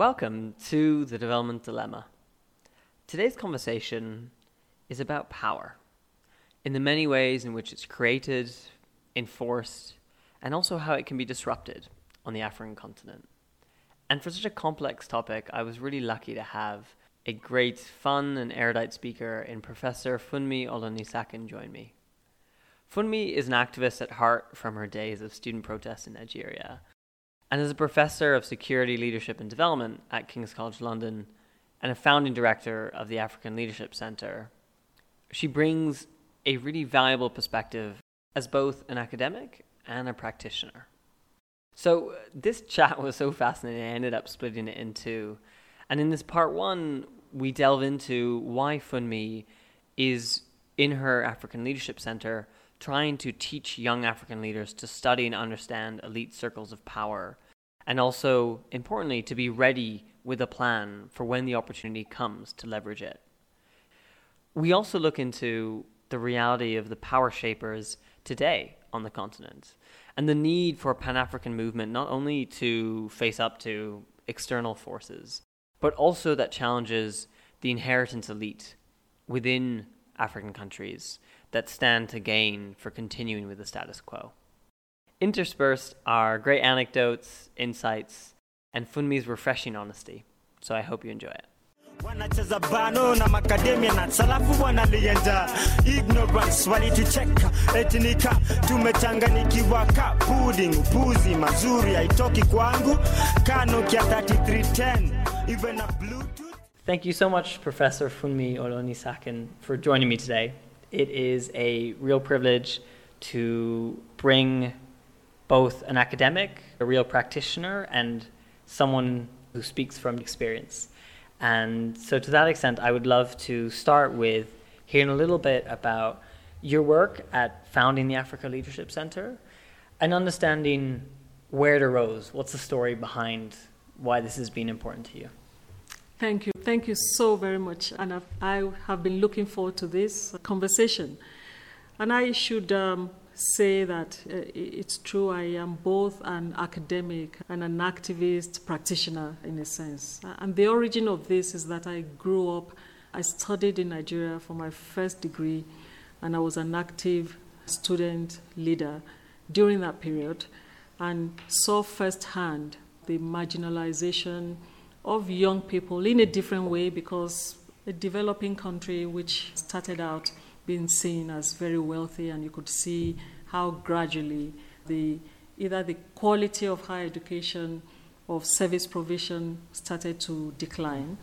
Welcome to the Development Dilemma. Today's conversation is about power in the many ways in which it's created, enforced, and also how it can be disrupted on the African continent. And for such a complex topic, I was really lucky to have a great, fun, and erudite speaker in Professor Funmi Olonisakin join me. Funmi is an activist at heart from her days of student protests in Nigeria and is a professor of security, leadership, and development at King's College London and a founding director of the African Leadership Center. She brings a really valuable perspective as both an academic and a practitioner. So, uh, this chat was so fascinating, I ended up splitting it in two. And in this part one, we delve into why Funmi is in her African Leadership Center trying to teach young African leaders to study and understand elite circles of power, and also, importantly, to be ready with a plan for when the opportunity comes to leverage it. We also look into the reality of the power shapers today on the continent and the need for a Pan African movement not only to face up to external forces, but also that challenges the inheritance elite within African countries that stand to gain for continuing with the status quo. Interspersed are great anecdotes, insights, and Funmi's refreshing honesty, so I hope you enjoy it. wanacheza bano na makademia na salafu wanalienja ignorance walitucheka etinika tumechanganikiwa ka pudding upuzi mazuri haitoki kwangu kanokia 3310 even a bluetooth Thank you so much, Professor Funmi Olonisakin, for joining me today. It is a real privilege to bring both an academic, a real practitioner, and someone who speaks from experience. And so, to that extent, I would love to start with hearing a little bit about your work at founding the Africa Leadership Center and understanding where it arose. What's the story behind why this has been important to you? Thank you. Thank you so very much. And I've, I have been looking forward to this conversation. And I should um, say that uh, it's true, I am both an academic and an activist practitioner in a sense. And the origin of this is that I grew up, I studied in Nigeria for my first degree, and I was an active student leader during that period and saw firsthand the marginalization of young people in a different way because a developing country which started out being seen as very wealthy and you could see how gradually the either the quality of higher education of service provision started to decline.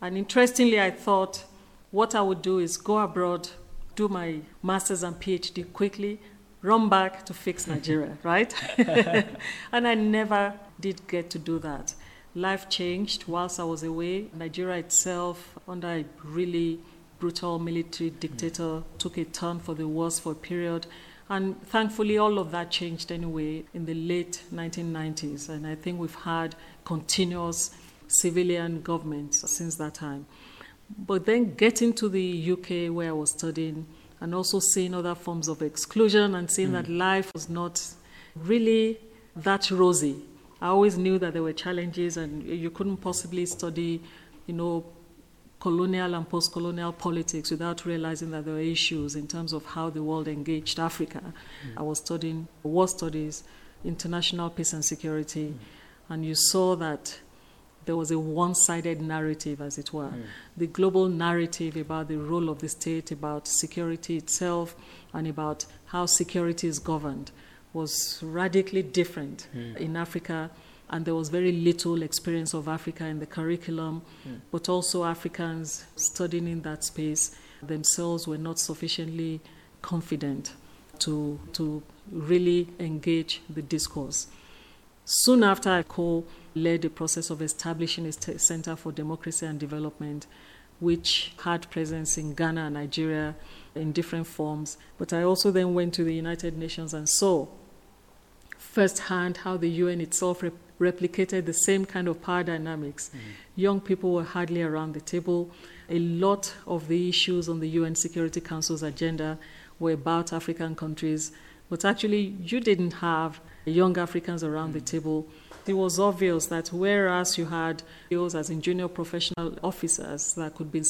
And interestingly i thought what i would do is go abroad do my masters and phd quickly run back to fix nigeria right? And i never did get to do that life changed whilst I was away. Nigeria itself, under a really brutal military dictator, took a turn for the worse for a period. And thankfully, all of that changed anyway in the late 1990s. And I think we've had continuous civilian governments since that time. But then getting to the UK, where I was studying, and also seeing other forms of exclusion and seeing mm. that life was not really that rosy I always knew that there were challenges, and you couldn't possibly study, you know, colonial and post colonial politics without realizing that there were issues in terms of how the world engaged Africa. Mm. I was studying war studies, international peace and security, mm. and you saw that there was a one sided narrative, as it were. Mm. The global narrative about the role of the state, about security itself, and about how security is governed was radically different mm. in Africa, and there was very little experience of Africa in the curriculum, mm. but also Africans studying in that space themselves were not sufficiently confident to, to really engage the discourse. Soon after, I co led the process of establishing a Center for Democracy and Development, which had presence in Ghana and Nigeria in different forms. But I also then went to the United Nations and saw firsthand how the UN itself rep- replicated the same kind of power dynamics. Mm. Young people were hardly around the table. A lot of the issues on the UN Security Council's agenda were about African countries, but actually, you didn't have young Africans around mm. the table. it was obvious that whereas you had those as in junior professional officers that could be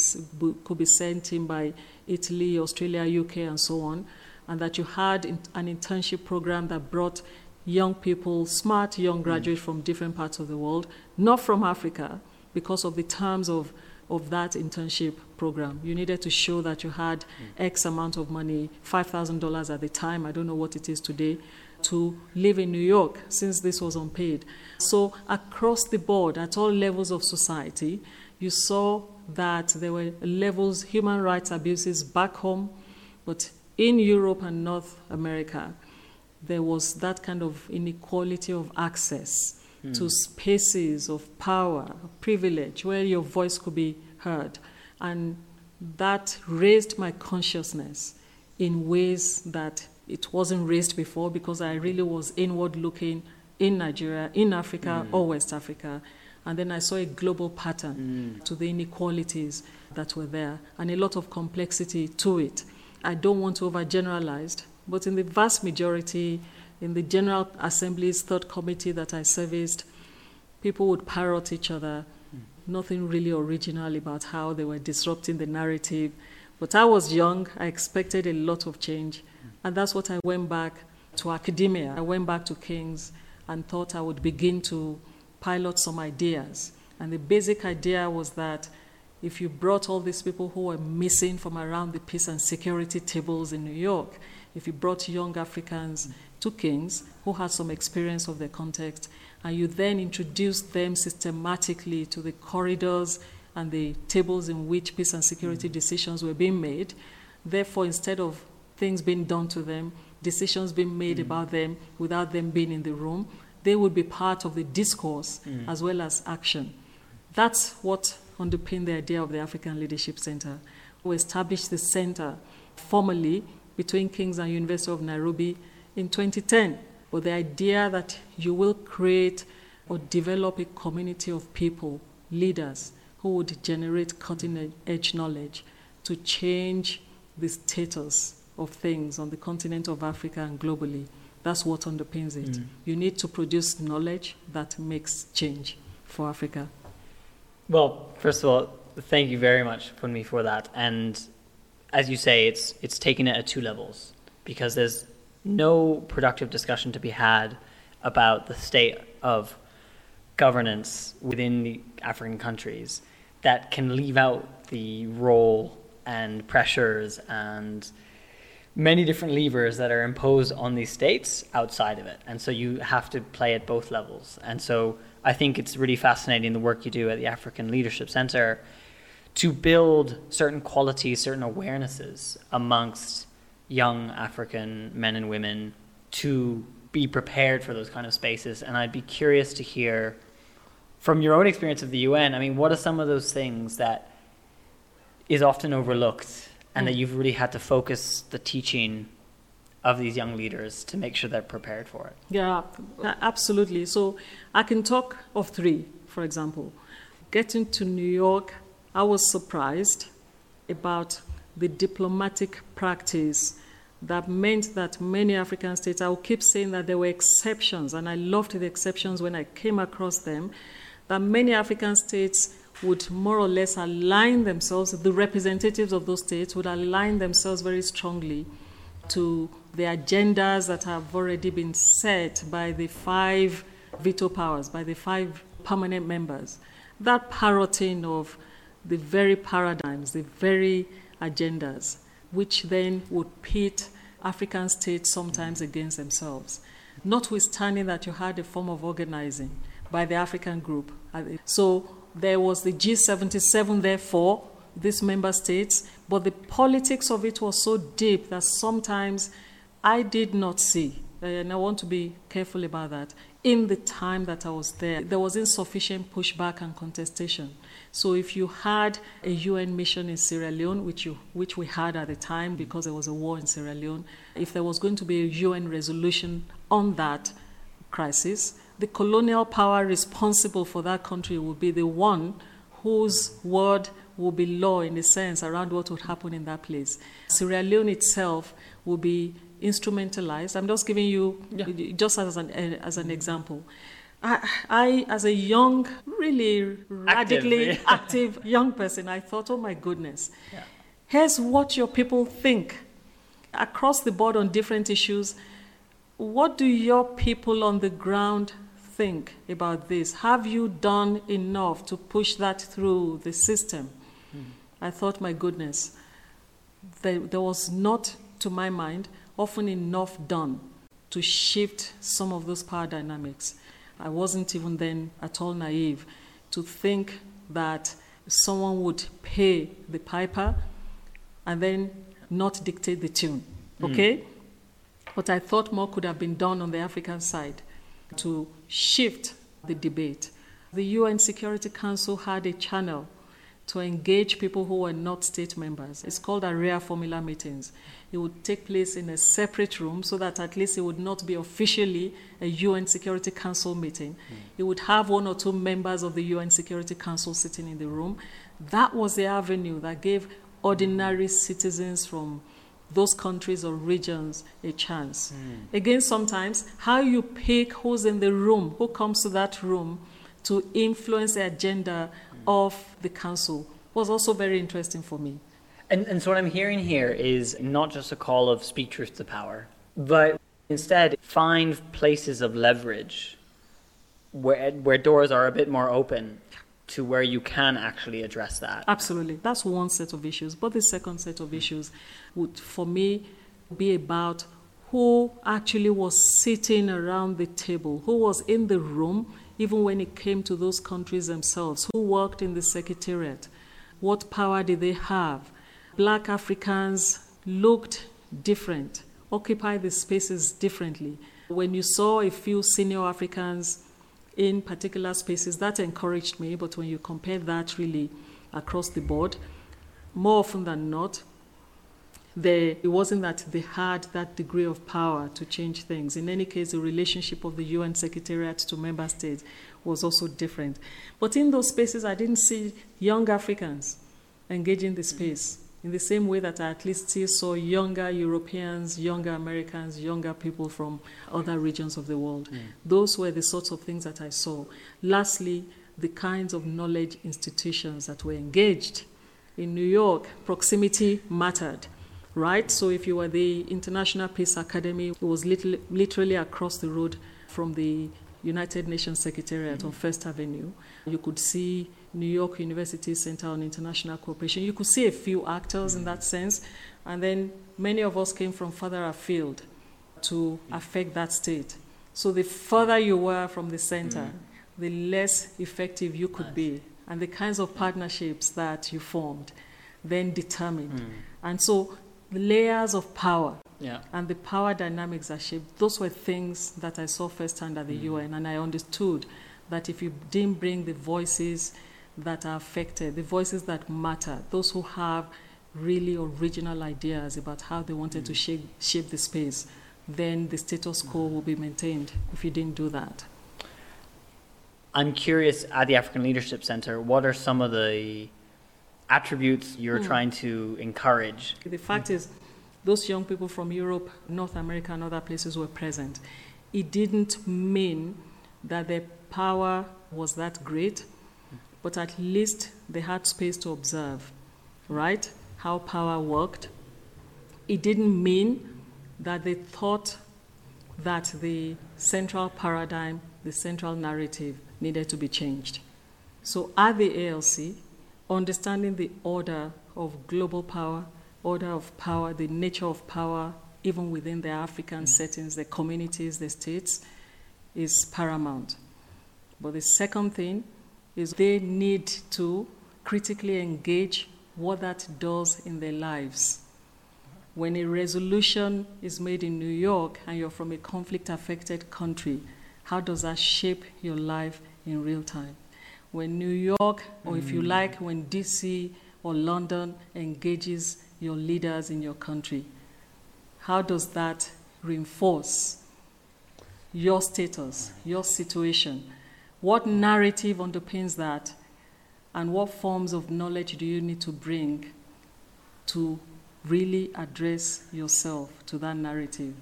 could be sent in by Italy, Australia, UK, and so on, and that you had an internship program that brought young people, smart young graduates mm. from different parts of the world, not from Africa, because of the terms of, of that internship program. You needed to show that you had mm. X amount of money, $5,000 at the time, I don't know what it is today, to live in New York since this was unpaid. So, across the board, at all levels of society, you saw that there were levels, human rights abuses back home, but in Europe and North America, there was that kind of inequality of access mm. to spaces of power, privilege, where your voice could be heard. And that raised my consciousness in ways that it wasn't raised before because I really was inward looking in Nigeria, in Africa, mm. or West Africa. And then I saw a global pattern mm. to the inequalities that were there and a lot of complexity to it. I don't want to overgeneralize, but in the vast majority, in the General Assembly's third committee that I serviced, people would parrot each other. Mm. Nothing really original about how they were disrupting the narrative. But I was young, I expected a lot of change. Mm. And that's what I went back to academia. I went back to King's and thought I would begin to pilot some ideas. And the basic idea was that if you brought all these people who were missing from around the peace and security tables in New York, if you brought young Africans to King's who had some experience of the context, and you then introduced them systematically to the corridors and the tables in which peace and security mm. decisions were being made, therefore, instead of things being done to them, decisions being made mm. about them without them being in the room, they would be part of the discourse mm. as well as action. That's what underpinned the idea of the African Leadership Center. We established the center formally between King's and University of Nairobi in 2010. But the idea that you will create or develop a community of people, leaders, who would generate cutting edge knowledge to change the status of things on the continent of Africa and globally. That's what underpins it. Mm. You need to produce knowledge that makes change for Africa. Well, first of all, thank you very much, Funmi, for that. And as you say, it's it's taken it at two levels because there's no productive discussion to be had about the state of governance within the African countries that can leave out the role and pressures and many different levers that are imposed on these states outside of it. And so you have to play at both levels. And so I think it's really fascinating the work you do at the African Leadership Center to build certain qualities, certain awarenesses amongst young African men and women to be prepared for those kind of spaces. And I'd be curious to hear from your own experience of the UN. I mean, what are some of those things that is often overlooked and mm. that you've really had to focus the teaching of these young leaders to make sure they're prepared for it? Yeah, absolutely. So I can talk of three, for example. Getting to New York, I was surprised about the diplomatic practice that meant that many African states, I will keep saying that there were exceptions, and I loved the exceptions when I came across them, that many African states would more or less align themselves, the representatives of those states would align themselves very strongly to the agendas that have already been set by the five veto powers, by the five permanent members. That parroting of the very paradigms, the very agendas, which then would pit African states sometimes against themselves. Notwithstanding that you had a form of organizing by the African group. Uh, so there was the G77, therefore, these member states, but the politics of it was so deep that sometimes I did not see, uh, and I want to be careful about that, in the time that I was there. There was insufficient pushback and contestation. So if you had a UN mission in Sierra Leone, which, you, which we had at the time because there was a war in Sierra Leone, if there was going to be a UN resolution on that crisis, the colonial power responsible for that country would be the one whose word will be law in a sense around what would happen in that place. Sierra Leone itself will be instrumentalized. I'm just giving you yeah. just as an, as an example. I, I, as a young, really radically Active, active young person, I thought, oh my goodness, Yeah. here's what your people think across the board on different issues. What do your people on the ground think about this? Have you done enough to push that through the system? Hmm. I thought, my goodness, there, there was not, to my mind, often enough done to shift some of those power dynamics. I wasn't even then at all naive to think that someone would pay the piper and then not dictate the tune. Hmm. Okay? But I thought more could have been done on the African side to shift the debate. The UN Security Council had a channel to engage people who were not state members. It's called Arria formula meetings. It would take place in a separate room so that at least it would not be officially a UN Security Council meeting. Hmm. It would have one or two members of the UN Security Council sitting in the room. That was the avenue that gave ordinary citizens from those countries or regions a chance. Hmm. Again, sometimes how you pick who's in the room, who comes to that room to influence the agenda of the council was also very interesting for me. And, and so what I'm hearing here is not just a call of speak truth to power, but instead find places of leverage where, where doors are a bit more open to where you can actually address that. Absolutely. That's one set of issues. But the second set of issues would, for me, be about who actually was sitting around the table, who was in the room, even when it came to those countries themselves, who worked in the secretariat, what power did they have? Black Africans looked different, occupied the spaces differently. When you saw a few senior Africans in particular spaces, that encouraged me. But when you compare that really across the board, more often than not, they, it wasn't that they had that degree of power to change things. In any case, the relationship of the UN Secretariat to member states was also different. But in those spaces, I didn't see young Africans engaging the space in the same way that I at least still saw younger Europeans, younger Americans, younger people from other regions of the world. Mm. Those were the sorts of things that I saw. Lastly, the kinds of knowledge institutions that were engaged. In New York, proximity mattered, right? So if you were the International Peace Academy, it was little, literally across the road from the United Nations Secretariat on First Avenue. You could see New York University Center on International Cooperation. You could see a few actors in mm. that sense, and then many of us came from further afield to affect that state. So the further you were from the center, mm. the less effective you could be, and the kinds of partnerships that you formed then determined. Mm. And so the layers of power Yeah. and the power dynamics are shaped. Those were things that I saw firsthand at the mm. UN, and I understood that if you didn't bring the voices that are affected, the voices that matter, those who have really original ideas about how they wanted to mm. shape, shape the space, then the status quo mm. will be maintained if you didn't do that. I'm curious at the African Leadership Center, what are some of the attributes you're hmm. trying to encourage? The fact is, those young people from Europe, North America, and other places were present. It didn't mean that their power was that great, but at least they had space to observe, right? How power worked. It didn't mean that they thought that the central paradigm, the central narrative needed to be changed. So at the ALC, understanding the order of global power, order of power, the nature of power, even within the African mm. settings, the communities, the states, is paramount. But the second thing is they need to critically engage what that does in their lives. When a resolution is made in New York and you're from a conflict affected country, how does that shape your life in real time? When New York, or if you mm. like, when DC or London engages your leaders in your country, how does that reinforce your status, your situation? What narrative underpins that? And what forms of knowledge do you need to bring to really address yourself to that narrative?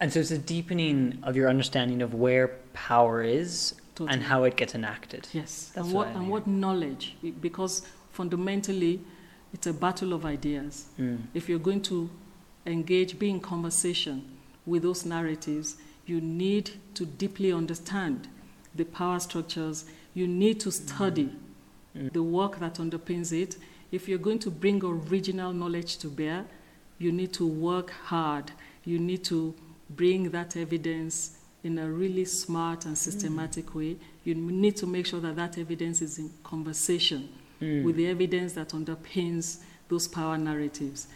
And so it's a deepening of your understanding of where power is Totally. and how it gets enacted. Yes, That's and what what, and what knowledge? Because fundamentally, it's a battle of ideas. Mm. If you're going to engage, be in conversation with those narratives, you need to deeply understand the power structures. You need to study Mm. the work that underpins it. If you're going to bring original knowledge to bear, you need to work hard. You need to bring that evidence in a really smart and systematic way. You need to make sure that that evidence is in conversation Mm. with the evidence that underpins those power narratives.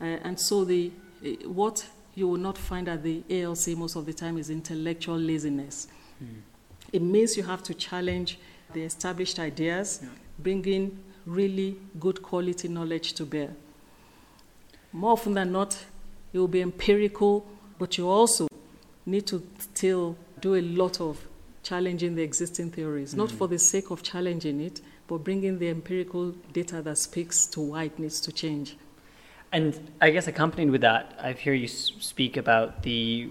Uh, and so, the, eh, what you will not find at the ALC most of the time is intellectual laziness. Mm. It means you have to challenge the established ideas, Yeah. bring in really good quality knowledge to bear. More often than not, it will be empirical, but you also need to still do a lot of challenging the existing theories, not Mm. for the sake of challenging it, but bringing the empirical data that speaks to why it needs to change. And I guess accompanied with that, I hear you speak about the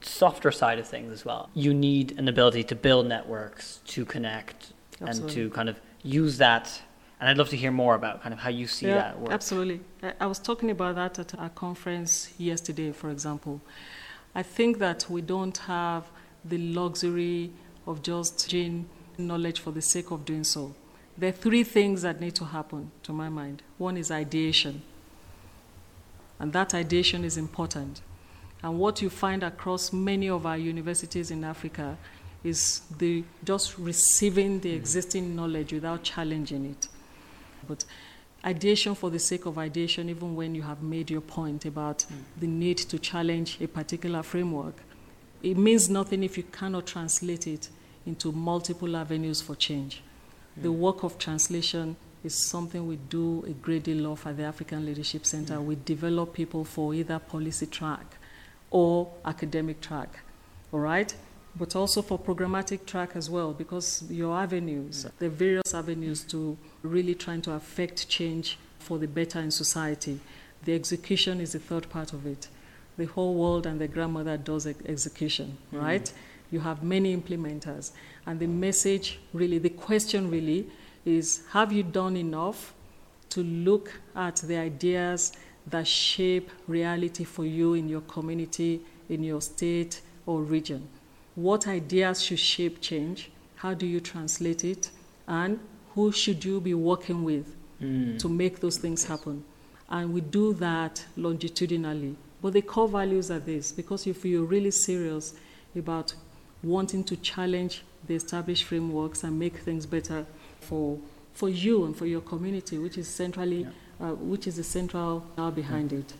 softer side of things as well. You need an ability to build networks, to connect, and to kind of use that. And I'd love to hear more about kind of how you see yeah, that work. Absolutely. I, I was talking about that at our conference yesterday, for example. I think that we don't have the luxury of just gain knowledge for the sake of doing so. There are three things that need to happen, to my mind. One is ideation, and that ideation is important. And what you find across many of our universities in Africa is the just receiving the mm. existing knowledge without challenging it. But ideation for the sake of ideation, even when you have made your point about mm. the need to challenge a particular framework, it means nothing if you cannot translate it into multiple avenues for change. Mm. The work of translation is something we do a great deal of at the African Leadership Center. Mm. We develop people for either policy track or academic track, all right? But also for programmatic track as well, because your avenues, mm. the various avenues to really trying to affect change for the better in society. The execution is the third part of it. The whole world and the grandmother does ex- execution, mm. right? You have many implementers. And the message really, the question really is have you done enough to look at the ideas that shape reality for you in your community, in your state or region? What ideas should shape change? How do you translate it? And who should you be working with Mm. to make those things happen? And we do that longitudinally. But the core values are this because if you're really serious about wanting to challenge the established frameworks and make things better for, for you and for your community, which is centrally, uh, which is the central now behind it.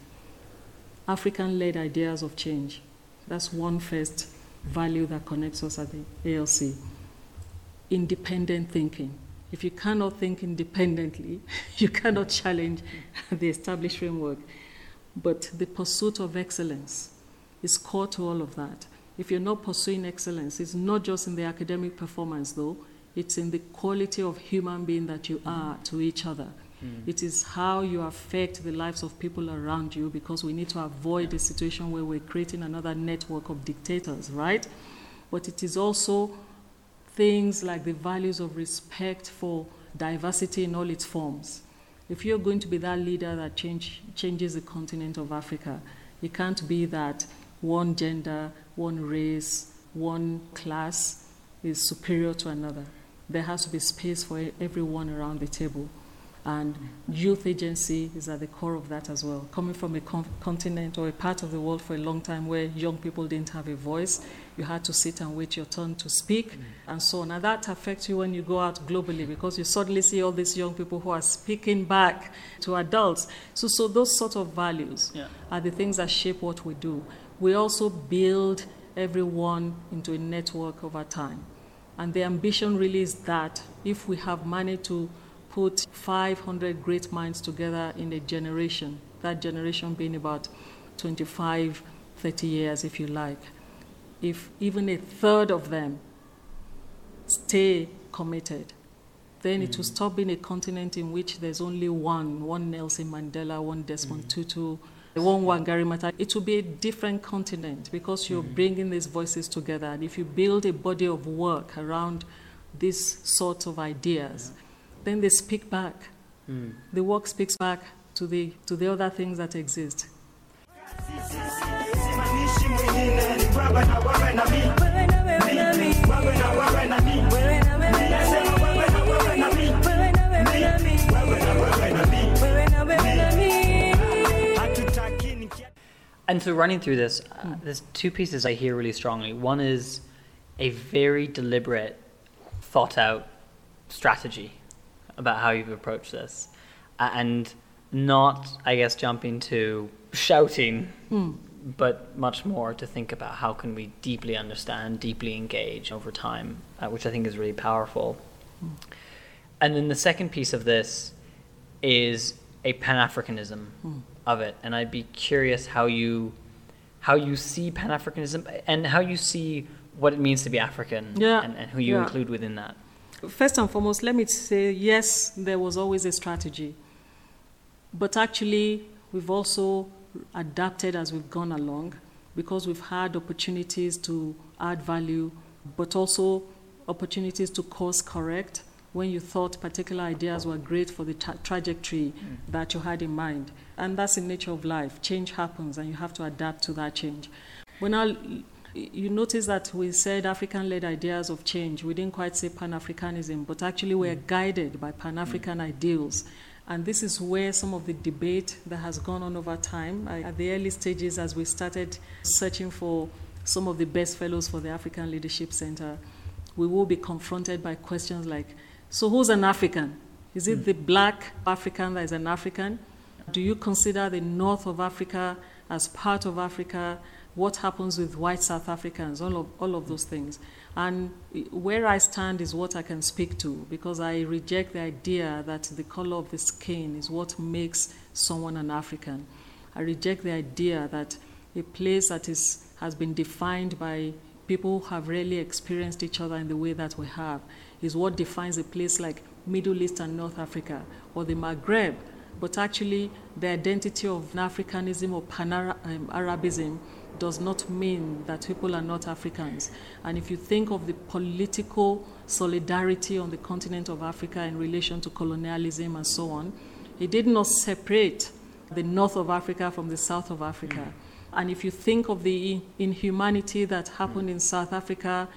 African led ideas of change. That's one first value that connects us at the ALC. Independent thinking. If you cannot think independently, you cannot challenge the established framework. But the pursuit of excellence is core to all of that. If you're not pursuing excellence, it's not just in the academic performance, though, it's in the quality of human being that you are to each other. Mm. It is how you affect the lives of people around you because we need to avoid a situation where we're creating another network of dictators, right? But it is also things like the values of respect for diversity in all its forms. If you're going to be that leader that change, changes the continent of Africa, you can't be that one gender, one race, one class is superior to another. There has to be space for everyone around the table. And youth agency is at the core of that as well. Coming from a con- continent or a part of the world for a long time where young people didn't have a voice, you had to sit and wait your turn to speak, mm. and so on. And that affects you when you go out globally because you suddenly see all these young people who are speaking back to adults. So, so those sort of values Yeah. are the things that shape what we do. We also build everyone into a network over time. And the ambition really is that if we have managed to put 500 great minds together in a generation, that generation being about 25, 30 years, if you like, if even a third of them stay committed, then it will stop being a continent in which there's only one, one Nelson Mandela, one Desmond Tutu, one Wangari Maathai, it will be a different continent because you're mm. bringing these voices together. And if you build a body of work around these sorts of ideas, yeah. Then they speak back. Mm. The work speaks back to the, to the other things that exist. And so, running through this, uh, there's two pieces I hear really strongly. One is a very deliberate, thought out strategy about how you've approached this, and not, I guess, jumping to shouting, mm. but much more to think about how can we deeply understand, deeply engage over time, uh, which I think is really powerful. Mm. And then the second piece of this is a Pan Africanism mm. of it, and I'd be curious how you how you see Pan Africanism and how you see what it means to be African yeah. and, and who you yeah. include within that. First and foremost, let me say yes, there was always a strategy, but actually we've also adapted as we've gone along because we've had opportunities to add value, but also opportunities to course correct when you thought particular ideas were great for the tra- trajectory mm. that you had in mind. And that's the nature of life. Change happens, and you have to adapt to that change. When I, you notice that we said African led ideas of change. We didn't quite say Pan Africanism, but actually we're mm. guided by Pan African mm. ideals. And this is where some of the debate that has gone on over time, at the early stages, as we started searching for some of the best fellows for the African Leadership Center, we will be confronted by questions like so, who's an African? Is it mm. the black African that is an African? Do you consider the north of Africa as part of Africa? What happens with white South Africans? All of, all of those things. And where I stand is what I can speak to because I reject the idea that the color of the skin is what makes someone an African. I reject the idea that a place that is, has been defined by people who have rarely experienced each other in the way that we have is what defines a place like Middle East and North Africa or the Maghreb. But actually, the identity of Africanism or Pan um, Arabism does not mean that people are not Africans. And if you think of the political solidarity on the continent of Africa in relation to colonialism and so on, it did not separate the north of Africa from the south of Africa. Mm. And if you think of the inhumanity that happened in South Africa,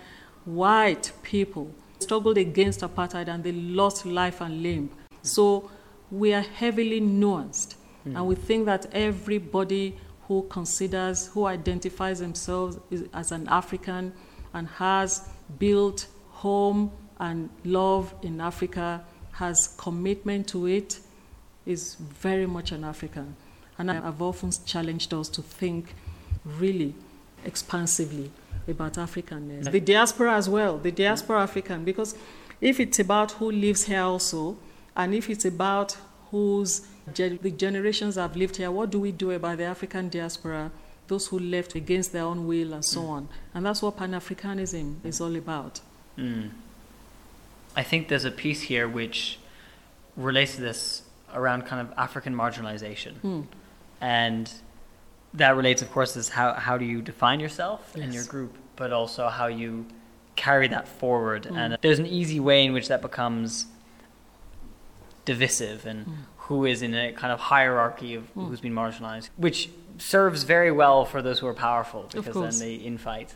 white people struggled against apartheid and they lost life and limb. So we are heavily nuanced. Mm. And we think that everybody who considers, who identifies themselves as an African and has built home and love in Africa, has commitment to it, is very much an African. And I've often challenged us to think really expansively about Africanness. The diaspora as well, the diaspora African, because if it's about who lives here also, and if it's about whose the generations have lived here, what do we do about the African diaspora, those who left against their own will and so mm. on? And that's what Pan Africanism is all about. Mm. I think there's a piece here which relates to this around kind of African marginalization. Mm. And that relates, of course, is how, how do you define yourself yes. and your group, but also how you carry that forward. Mm. And there's an easy way in which that becomes divisive and mm. Who is in a kind of hierarchy of mm. who's been marginalized, which serves very well for those who are powerful because then they infight.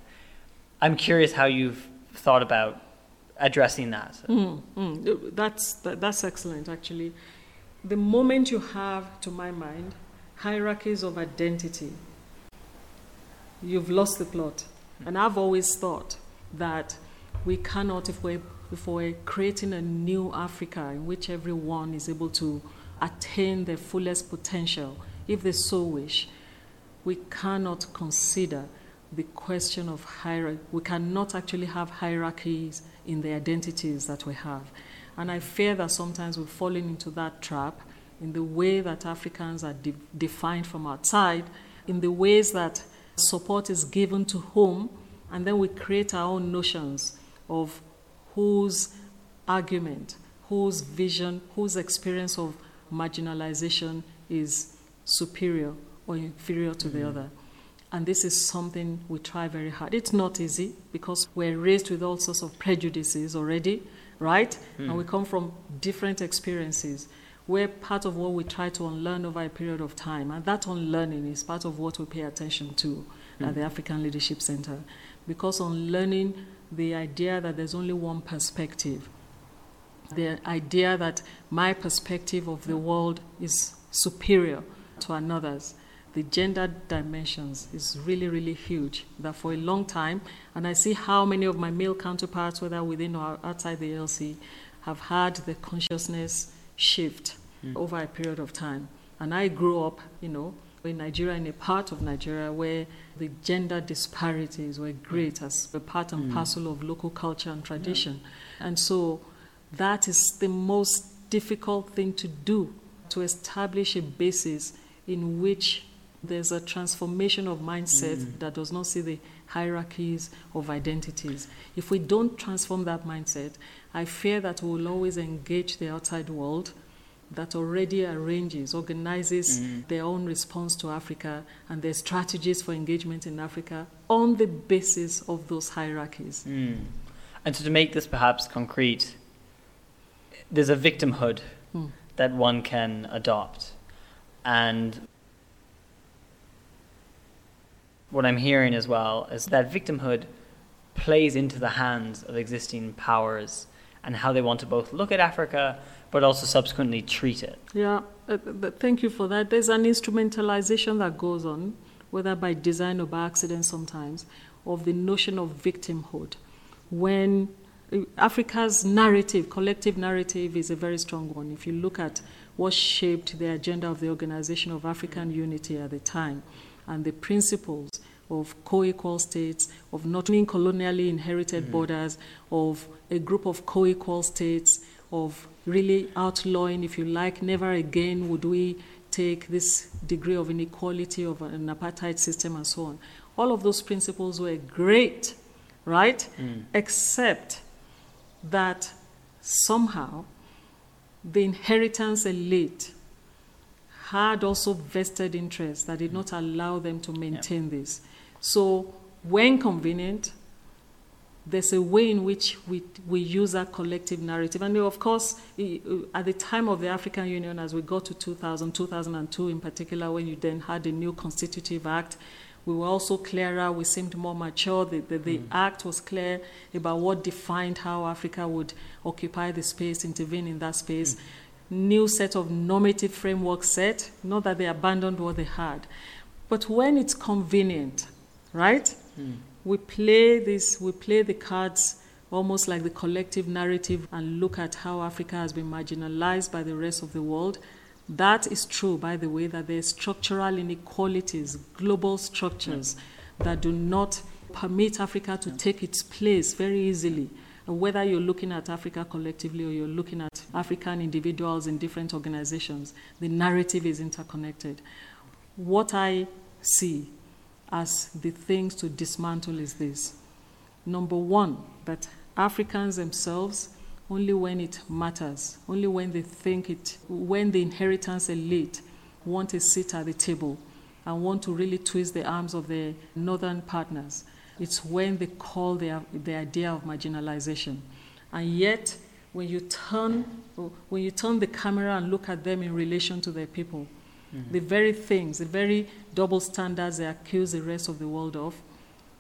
I'm curious how you've thought about addressing that. Mm, mm. That's that, that's excellent, actually. The moment you have, to my mind, hierarchies of identity, you've lost the plot. And I've always thought that we cannot, if we're, if we're creating a new Africa in which everyone is able to attain their fullest potential, if they so wish, we cannot consider the question of hierarchy. We cannot actually have hierarchies in the identities that we have. And I fear that sometimes we've fallen into that trap in the way that Africans are de- defined from outside, in the ways that support is given to whom, and then we create our own notions of whose argument, whose vision, whose experience of marginalization is superior or inferior to the mm-hmm. other. And this is something we try very hard. It's not easy because we're raised with all sorts of prejudices already, right? And we mm. come from different experiences. We're part of what we try to unlearn over a period of time, and that unlearning is part of what we pay attention to at mm. the African Leadership Center. Because unlearning the idea that there's only one perspective, the idea that my perspective of the world is superior to another's. The gender dimensions is really really huge. That for a long time and i see how many of my male counterparts whether within or outside the ALC have had the consciousness shift hmm. over a period of time. And i grew up you know in nigeria in a part of nigeria where the gender disparities were great hmm. as a part and hmm. parcel of local culture and tradition. And so that is the most difficult thing to do to establish a basis in which there's a transformation of mindset that does not see the hierarchies of identities. If we don't transform that mindset, I fear that we will always engage the outside world that already arranges, organizes their own response to Africa and their strategies for engagement in Africa on the basis of those hierarchies. Mm. And so, to make this perhaps concrete, there's a victimhood Mm. that one can adopt. And what I'm hearing as well is that victimhood plays into the hands of existing powers and how they want to both look at Africa but also subsequently treat it. Yeah, uh, but thank you for that. There's an instrumentalization that goes on, whether by design or by accident sometimes, of the notion of victimhood. When Africa's narrative, collective narrative, is a very strong one. If you look at what shaped the agenda of the Organization of African Unity at the time and the principles of co equal states, of not being colonially inherited mm. borders, of a group of co equal states, of really outlawing, if you like, never again would we take this degree of inequality of an apartheid system and so on. All of those principles were great, right? Mm. Except that somehow the inheritance elite had also vested interests that did not allow them to maintain this. So, when convenient, there's a way in which we, we use that collective narrative. And of course, at the time of the African Union, as we got to 2000, 2002 in particular, when you then had the new Constitutive Act, we were also clearer, we seemed more mature. The, the, the mm. act was clear about what defined how Africa would occupy the space, intervene in that space. Mm. New set of normative framework set, not that they abandoned what they had. But when it's convenient, right? Mm. We play this, we play the cards almost like the collective narrative and look at how Africa has been marginalized by the rest of the world. That is true, by the way, that there are structural inequalities, global structures that do not permit Africa to take its place very easily. Whether you're looking at Africa collectively or you're looking at African individuals in different organizations, the narrative is interconnected. What I see as the things to dismantle is this. Number one, that Africans themselves, only when it matters, only when they think it, when the inheritance elite want a seat at the table and want to really twist the arms of their northern partners, it's when they call the, the idea of marginalization. And yet, when you turn when you turn the camera and look at them in relation to their people, mm-hmm. the very things, the very double standards they accuse the rest of the world of,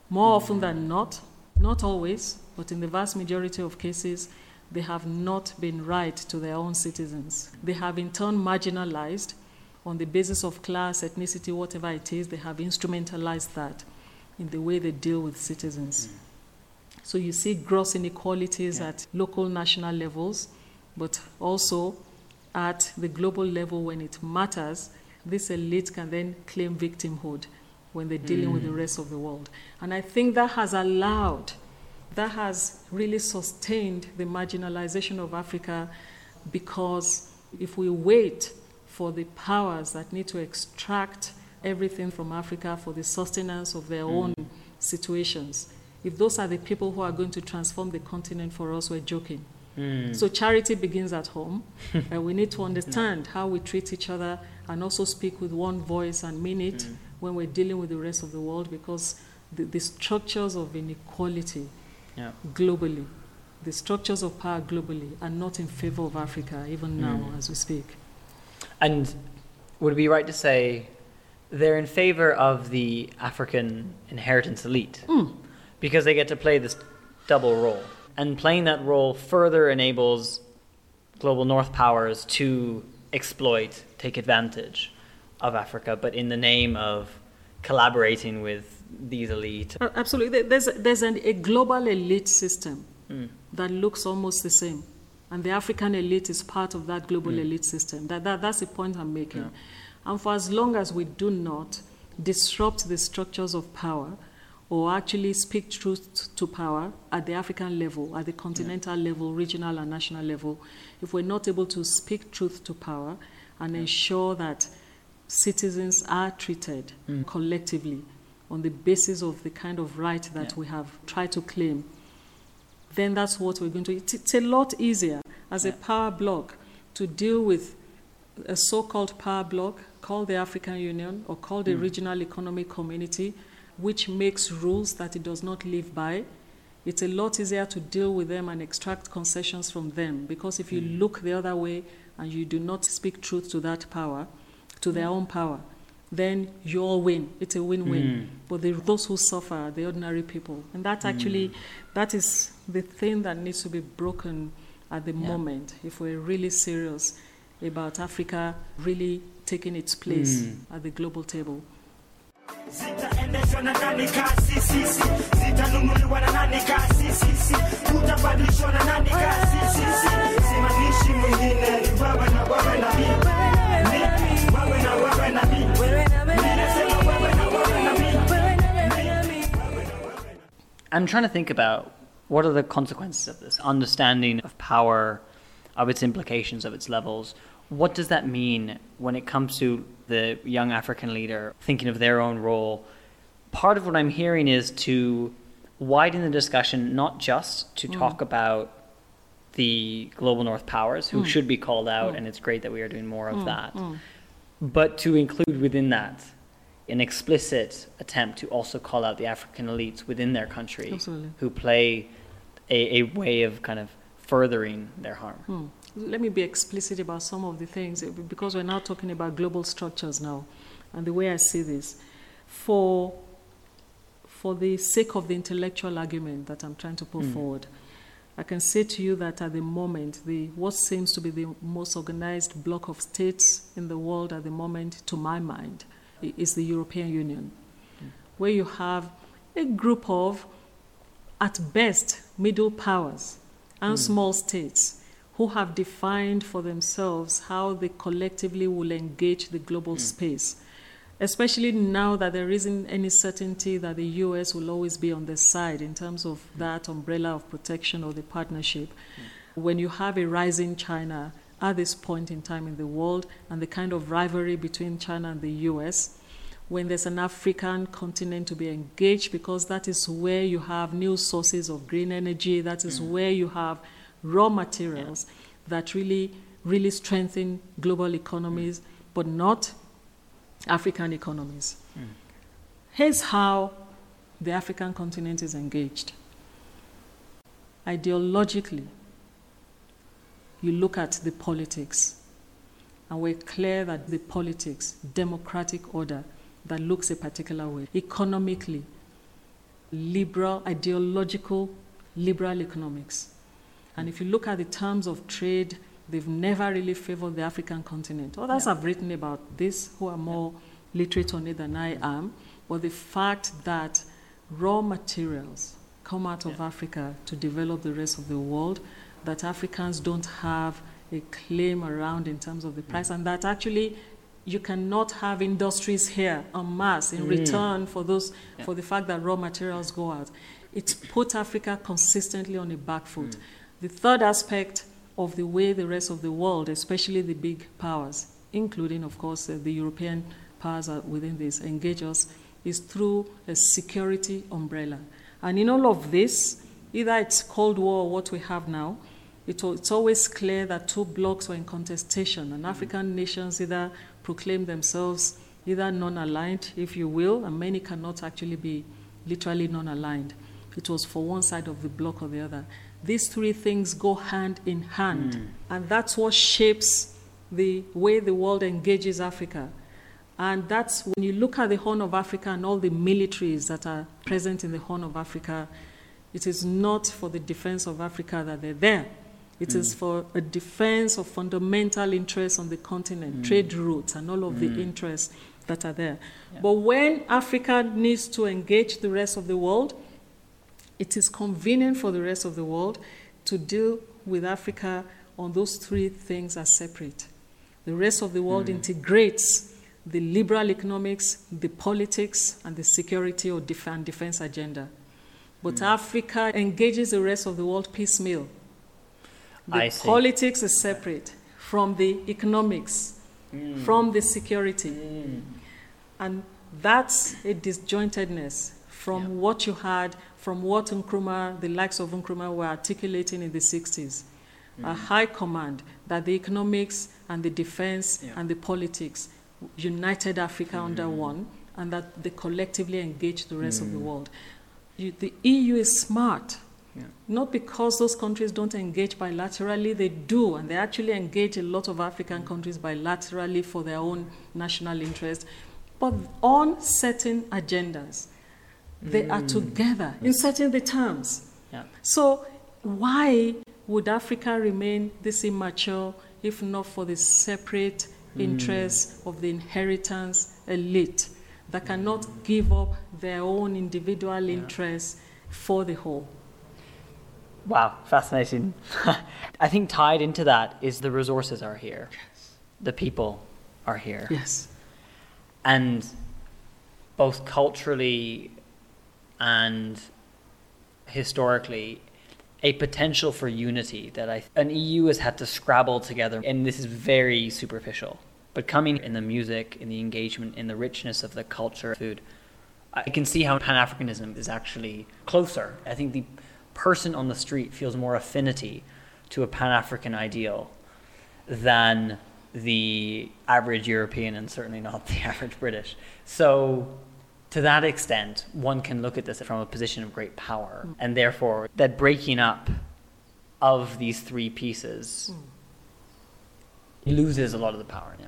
more often mm-hmm. than not, not always, but in the vast majority of cases, they have not been right to their own citizens. They have in turn marginalized on the basis of class, ethnicity, whatever it is, they have instrumentalized that in the way they deal with citizens. Mm. So you see gross inequalities Yeah. at local, national levels, but also at the global level when it matters, this elite can then claim victimhood when they're dealing with the mm. rest of the world. And I think that has allowed, that has really sustained the marginalization of Africa because if we wait for the powers that need to extract everything from Africa for the sustenance of their own situations, if those are the people who are going to transform the continent for us, we're joking. Mm. So charity begins at home, and we need to understand how we treat each other and also speak with one voice and mean it Mm. when we're dealing with the rest of the world because the, the structures of inequality Yeah. globally, the structures of power globally are not in favor of Africa even now Mm. as we speak. And would it be right to say they're in favor of the African inheritance elite Mm. because they get to play this double role? And playing that role further enables global north powers to exploit, take advantage of Africa, but in the name of collaborating with these elite. Absolutely. There's, there's an, a global elite system Mm. that looks almost the same. And the African elite is part of that global elite system. That, that, that's the point I'm making. Yeah. And for as long as we do not disrupt the structures of power or actually speak truth to power at the African level, at the continental level, regional and national level, if we're not able to speak truth to power and ensure that citizens are treated collectively on the basis of the kind of right that Yeah. we have tried to claim, then that's what we're going to. It's, it's a lot easier as a power bloc to deal with a so-called power bloc called the African Union or called the mm. Regional Economic Community, which makes rules that it does not live by. It's a lot easier to deal with them and extract concessions from them because if you mm. look the other way and you do not speak truth to that power, to their mm. own power, then you all win. It's a win-win. Mm. But the, those who suffer the ordinary people, and that actually, that is the thing that needs to be broken at the Yeah. moment if we're really serious about Africa really taking its place Mm. at the global table. I'm trying to think about what are the consequences of this. Understanding of power, of its implications, of its levels. What does that mean when it comes to the young African leader thinking of their own role? Part of what I'm hearing is to widen the discussion, not just to mm. talk about the global north powers, who mm. should be called out, mm. and it's great that we are doing more of that, but to include within that an explicit attempt to also call out the African elites within their country Absolutely. who play a, a way of kind of furthering their harm. Hmm. Let me be explicit about some of the things eh, because we're now talking about global structures now. And the way I see this, for, for the sake of the intellectual argument that I'm trying to put forward, I can say to you that at the moment, the, what seems to be the most organized block of states in the world at the moment, to my mind, is the European Union, where you have a group of, at best, middle powers and hmm. small states who have defined for themselves how they collectively will engage the global hmm. space. Especially now that there isn't any certainty that the US will always be on their side in terms of hmm. that umbrella of protection or the partnership. When you have a rising China at this point in time in the world and the kind of rivalry between China and the US, when there's an African continent to be engaged, because that is where you have new sources of green energy, that is mm. where you have raw materials that really, really strengthen global economies, mm. but not African economies. Mm. Here's how the African continent is engaged. Ideologically, you look at the politics, and we're clear that the politics, democratic order, that looks a particular way. Economically, liberal, ideological, liberal economics. And if you look at the terms of trade, they've never really favored the African continent. Others have written about this who are more literate on it than I am. But the fact that raw materials come out of Africa to develop the rest of the world, that Africans don't have a claim around in terms of the mm. price, and that actually you cannot have industries here en masse in mm. return for those for the fact that raw materials go out. It's put Africa consistently on a back foot. Mm. The third aspect of the way the rest of the world, especially the big powers, including, of course, uh, the European powers are within this, engage us, is through a security umbrella. And in all of this, either it's Cold War or what we have now, it it's always clear that two blocs were in contestation, and mm-hmm. African nations either proclaim themselves either non aligned, if you will, and many cannot actually be literally non aligned. It was for one side of the bloc or the other. These three things go hand in hand, mm. and that's what shapes the way the world engages Africa. And that's when you look at the Horn of Africa and all the militaries that are present in the Horn of Africa, it is not for the defense of Africa that they're there. It is mm. for a defense of fundamental interests on the continent, mm. trade routes, and all of the mm. interests that are there. But when Africa needs to engage the rest of the world, it is convenient for the rest of the world to deal with Africa on those three things as separate. The rest of the world integrates the liberal economics, the politics, and the security or def- and defense agenda. But hmm. Africa engages the rest of the world piecemeal. The I see. politics is separate from the economics, hmm. from the security. Hmm. And that's a disjointedness from what you had, from what Nkrumah, the likes of Nkrumah, were articulating in the 60s. A high command that the economics and the defense Yeah. and the politics united Africa under one, and that they collectively engaged the rest of the world. You, the EU is smart. Yeah. Not because those countries don't engage bilaterally, they do, and they actually engage a lot of African mm. countries bilaterally for their own national interest. But on certain agendas, they are mm. together in setting the terms. Yeah. So, why would Africa remain this immature if not for the separate mm. interests of the inheritance elite that cannot give up their own individual interests for the whole? Wow, fascinating. I think tied into that is the resources are here, the people are here, Yes. and both culturally and historically, a potential for unity that I, an EU has had to scrabble together, and this is very superficial. But coming in the music, in the engagement, in the richness of the culture, food, I can see how Pan Africanism is actually closer. I think the person on the street feels more affinity to a Pan African ideal than the average European and certainly not the average British. So, to that extent, one can look at this from a position of great power, and therefore, that breaking up of these three pieces hmm. loses a lot of the power. It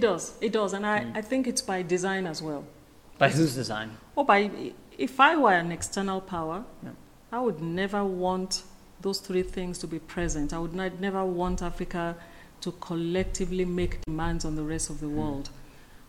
does. It does. And I, hmm. I think it's by design as well. By whose design? Or by, if I were an external power, Yeah. I would never want those three things to be present. I would not, never want Africa to collectively make demands on the rest of the hmm. world.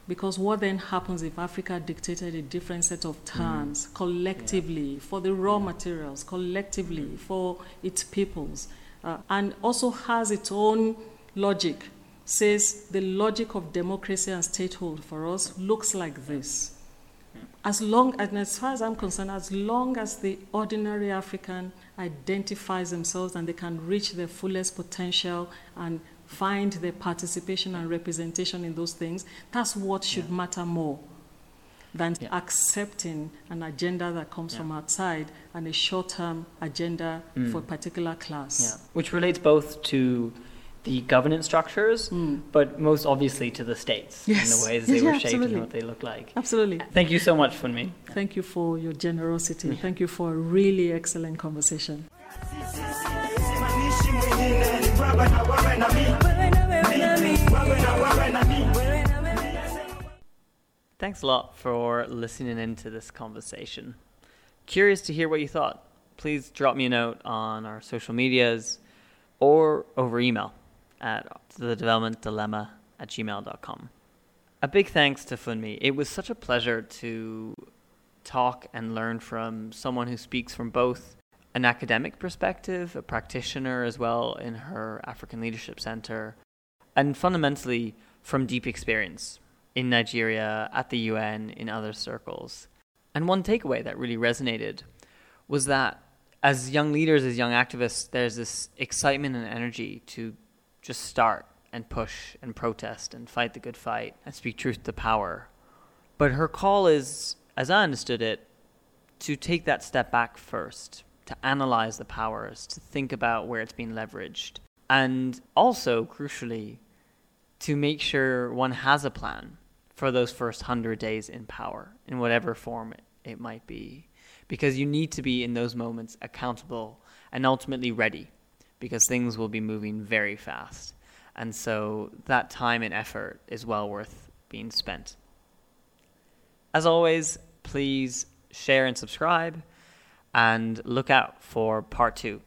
Because what then happens if Africa dictated a different set of hmm. terms collectively for the raw materials, collectively for its peoples, uh, and also has its own logic? Says the logic of democracy and statehood for us looks like this as long and as far as I'm concerned, as long as the ordinary African identifies themselves and they can reach their fullest potential and find their participation and representation in those things, that's what should matter more than Yeah. accepting an agenda that comes Yeah. from outside and a short-term agenda mm. for a particular class. Yeah. Which relates both to the governance structures, hmm. but most obviously to the states and the ways Yes, they yeah, were shaped absolutely. and what they look like. Absolutely. Thank you so much, Funmi. Thank you for your generosity. Thank you for a really excellent conversation. simamishi mwingine ni wewe na wewe na mimi wewe na wewe na mimi Thanks a lot for listening into this conversation. Curious to hear what you thought. Please drop me a note on our social medias or over email at thedevelopmentdilemma at gmail.com. A big thanks to Funmi. It was such a pleasure to talk and learn from someone who speaks from both an academic perspective, a practitioner as well in her African Leadership Center, and fundamentally from deep experience in Nigeria, at the UN, in other circles. And one takeaway that really resonated was that as young leaders, as young activists, there's this excitement and energy to just start and push and protest and fight the good fight and speak truth to power. But her call is, as I understood it, to take that step back first to analyze the powers, to think about where it's being leveraged, and also, crucially, to make sure one has a plan for those first 100 days in power, in whatever form it, it might be. Because you need to be in those moments accountable and ultimately ready, because things will be moving very fast. And so that time and effort is well worth being spent. As always, please share and subscribe and look out for part two.